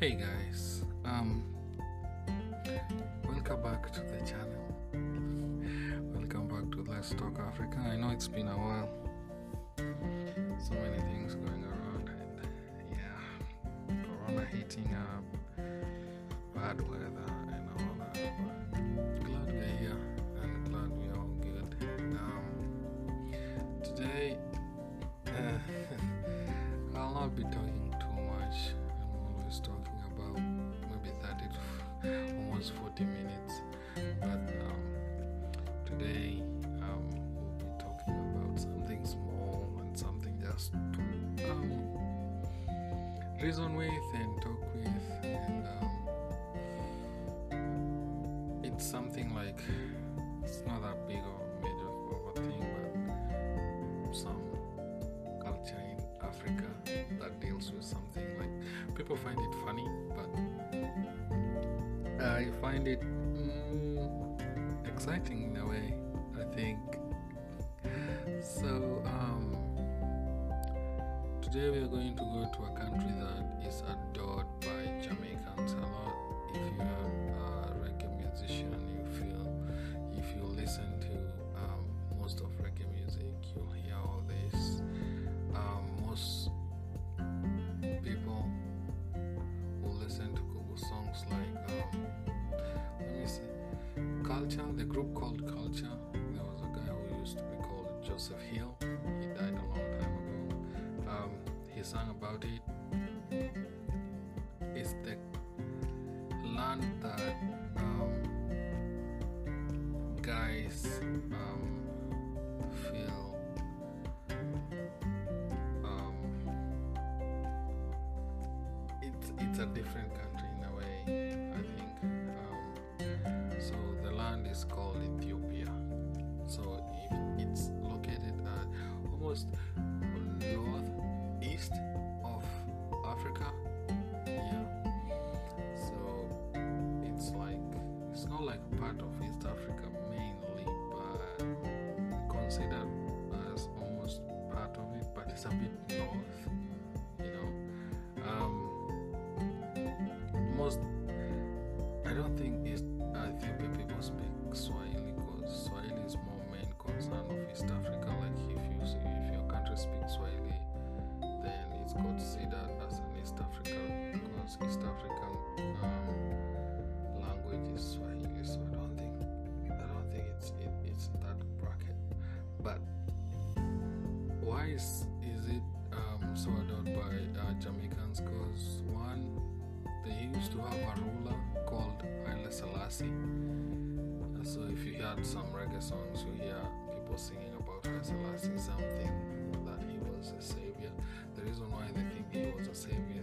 Hey guys, um, welcome back to the channel. welcome back to Let's Talk Africa. I know it's been a while, so many things going around, and yeah, Corona hitting up, bad weather, and all that. But glad we're here and glad we're all good. Um, today, I'll not be talking 40 minutes. But um, today um, we'll be talking about something small and something just to um, reason with and talk with. And um, it's something like it's not that big a major of a thing, but some culture in Africa that deals with something like people find it funny, but I find it mm, exciting in a way. I think so. Um, today we are going to go to a country that is adored Culture, the group called Culture. There was a guy who used to be called Joseph Hill. He died a long time ago. Um, he sang about it. It's the land that um, guys um, almost northeast of Africa. Yeah. So it's like it's not like part of East Africa is it um, so adored by uh, Jamaicans? Because one, they used to have a ruler called Haile Selassie. So if you heard some reggae songs, you hear people singing about Haile Selassie, something that he was a savior. The reason why they think he was a savior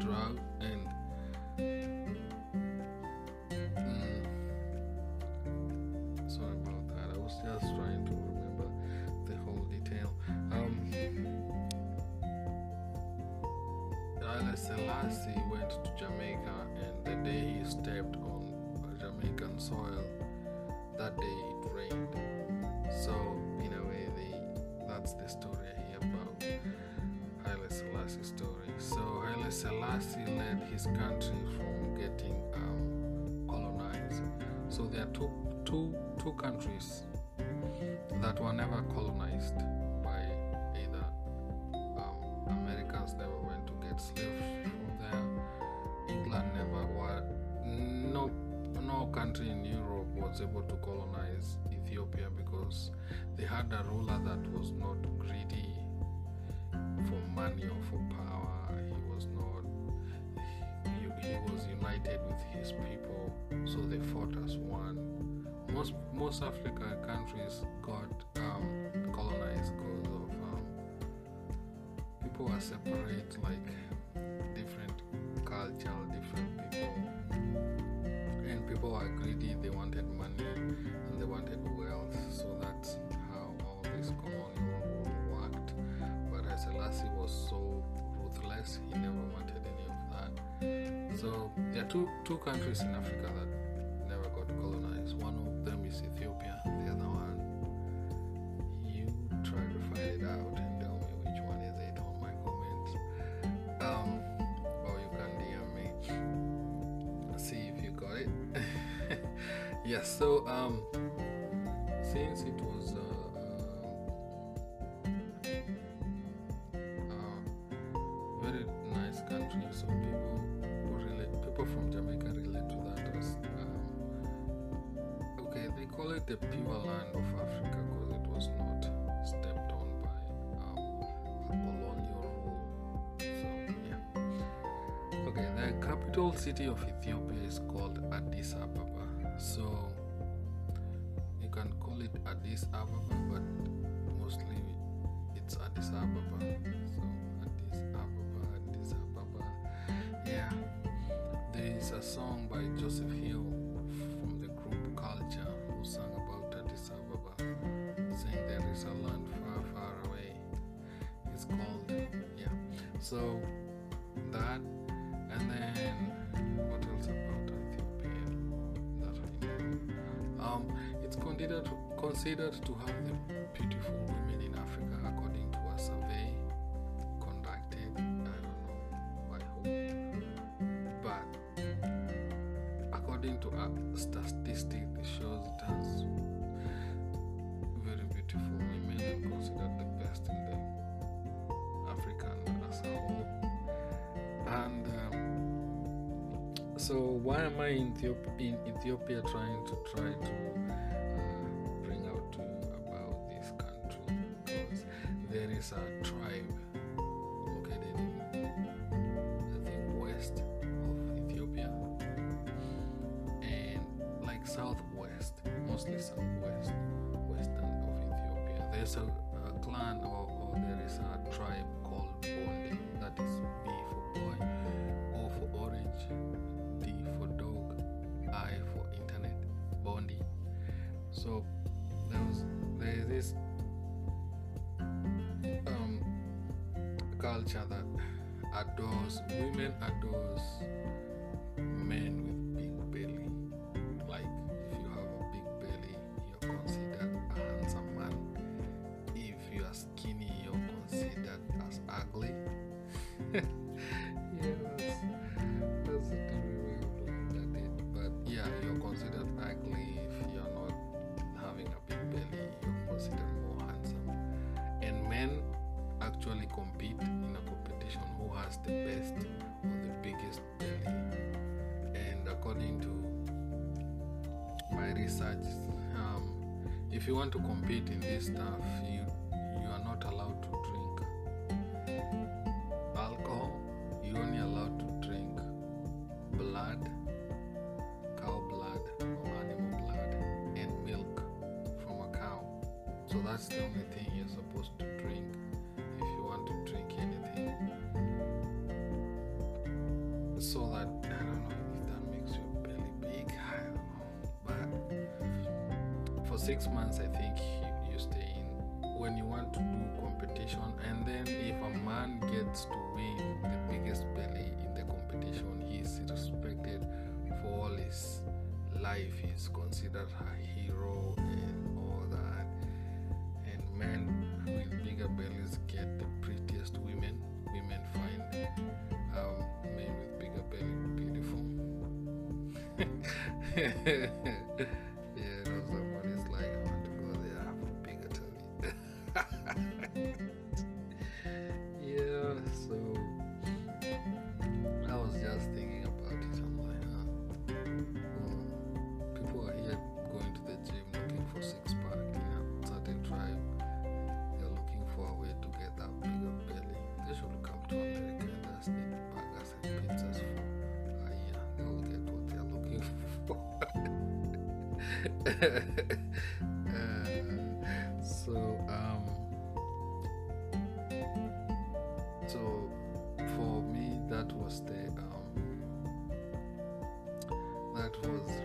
drought and Selassie led his country from getting um, colonized. So there are two, two, two countries that were never colonized by either um, Americans never went to get slaves from there. England never were no no country in Europe was able to colonize Ethiopia because they had a ruler that was not greedy for money or for power. He was not. He, was united with his people, so they fought as one. Most most African countries got um, colonized because of um, people are separate, like different culture, different people, and people are greedy. So there are two two countries in Africa that never got colonized. One of them is Ethiopia. The other one, you try to find it out and tell me which one is it on my comments. Um, or you can DM me. See if you got it. yes. So um, since it was. Uh, capital city of Ethiopia is called Addis Ababa. So you can call it Addis Ababa, but mostly it's Addis Ababa. So Addis Ababa, Addis Ababa. Yeah. There is a song by Joseph Hill from the group Culture who sang about Addis Ababa, saying there is a land far, far away. It's called yeah. So that then what else about that I know? Um, it's considered considered to have the beautiful so, why am I in Ethiopia, in Ethiopia trying to try to uh, bring out to you about this country? Because there is a tribe located in, I think, west of Ethiopia and like southwest, mostly southwest, western of Ethiopia. There's a, So there was there is this um, culture that adores women adores men with big belly. Like if you have a big belly, you're considered a handsome man. If you are skinny, you're considered as ugly. actually compete in a competition who has the best or the biggest belly. And according to my research um, if you want to compete in this stuff you you are not allowed to drink alcohol. You're only allowed to drink blood cow blood or animal blood and milk from a cow. So that's the only thing you're supposed to drink six months, I think you, stay in when you want to do competition, and then if a man gets to win the biggest belly in the competition, he is respected for all his life. He's considered a hero and all that. And men with bigger bellies get the prettiest women. Women find um, men with bigger belly beautiful. So, um, so for me, that was the um, that was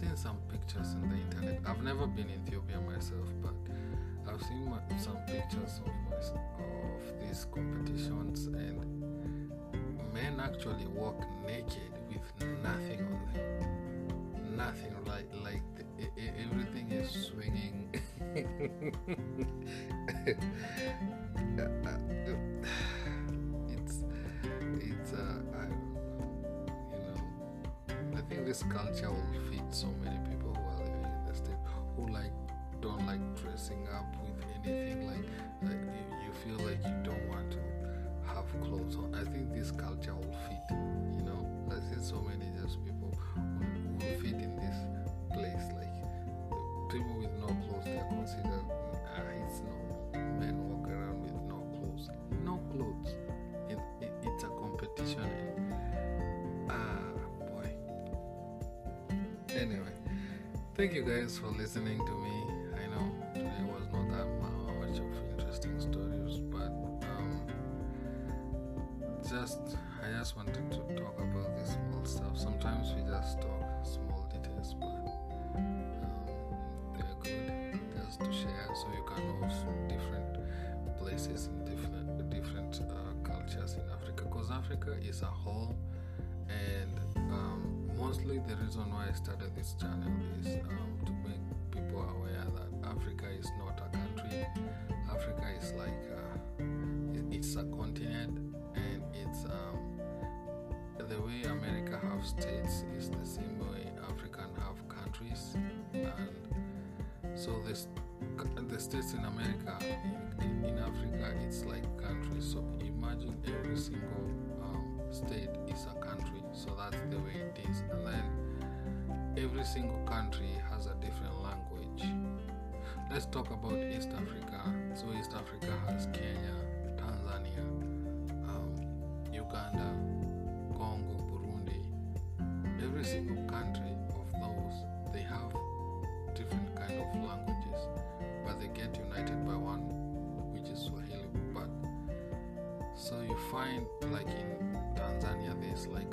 seen some pictures on the internet. I've never been in Ethiopia myself, but I've seen my, some pictures of my, of these competitions, and men actually walk naked with nothing on them, nothing like like the, everything is swinging. it's it's uh, I you know. I think this culture will so many people who are living in the state who like don't like dressing up with anything like, like you, you feel like you don't want to have clothes on. I think this culture will fit. You know, I see so many thank you guys for listening to me. I know today was not that much of interesting stories, but um, just I just wanted to talk about the small stuff. Sometimes we just talk small details, but um, they're good just to share, so you can know different places and different different uh, cultures in Africa. Because Africa is a whole, mostly the reason why I started this channel is um, to make people aware that Africa is not a country. Africa is like uh, it- it's a continent, and it's um, the way America have states is the same way African have countries, and so this the states in America in, in Africa it's like countries. So imagine every single um, state is a country. So that's the way it is, and then every single country has a different language. Let's talk about East Africa. So East Africa has Kenya, Tanzania, um, Uganda, Congo, Burundi. Every single country of those they have different kind of languages, but they get united by one, which is Swahili. But so you find like in Tanzania, there's like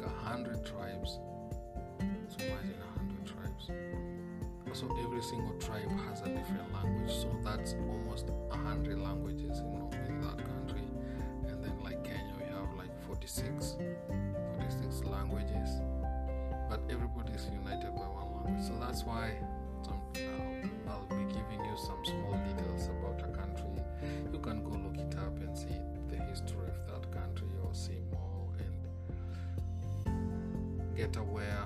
So every single tribe has a different language. So that's almost hundred languages in, in that country. And then like Kenya, we have like 46, 46 languages. But everybody is united by one language. So that's why some, uh, I'll be giving you some small details about a country. You can go look it up and see the history of that country or see more and get aware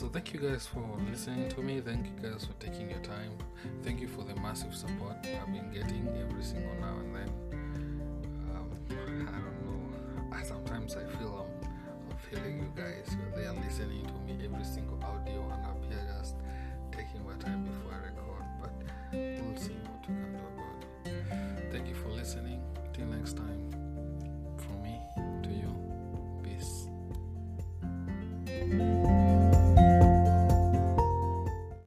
So thank you guys for listening to me. Thank you guys for taking your time. Thank you for the massive support I've been getting every single now and then. Um, I don't know. I, sometimes I feel I'm, I'm feeling you guys. They are listening to me every single audio, and I'm here just taking my time before I record. But we'll see what we can do about it. Thank you for listening. Till next time,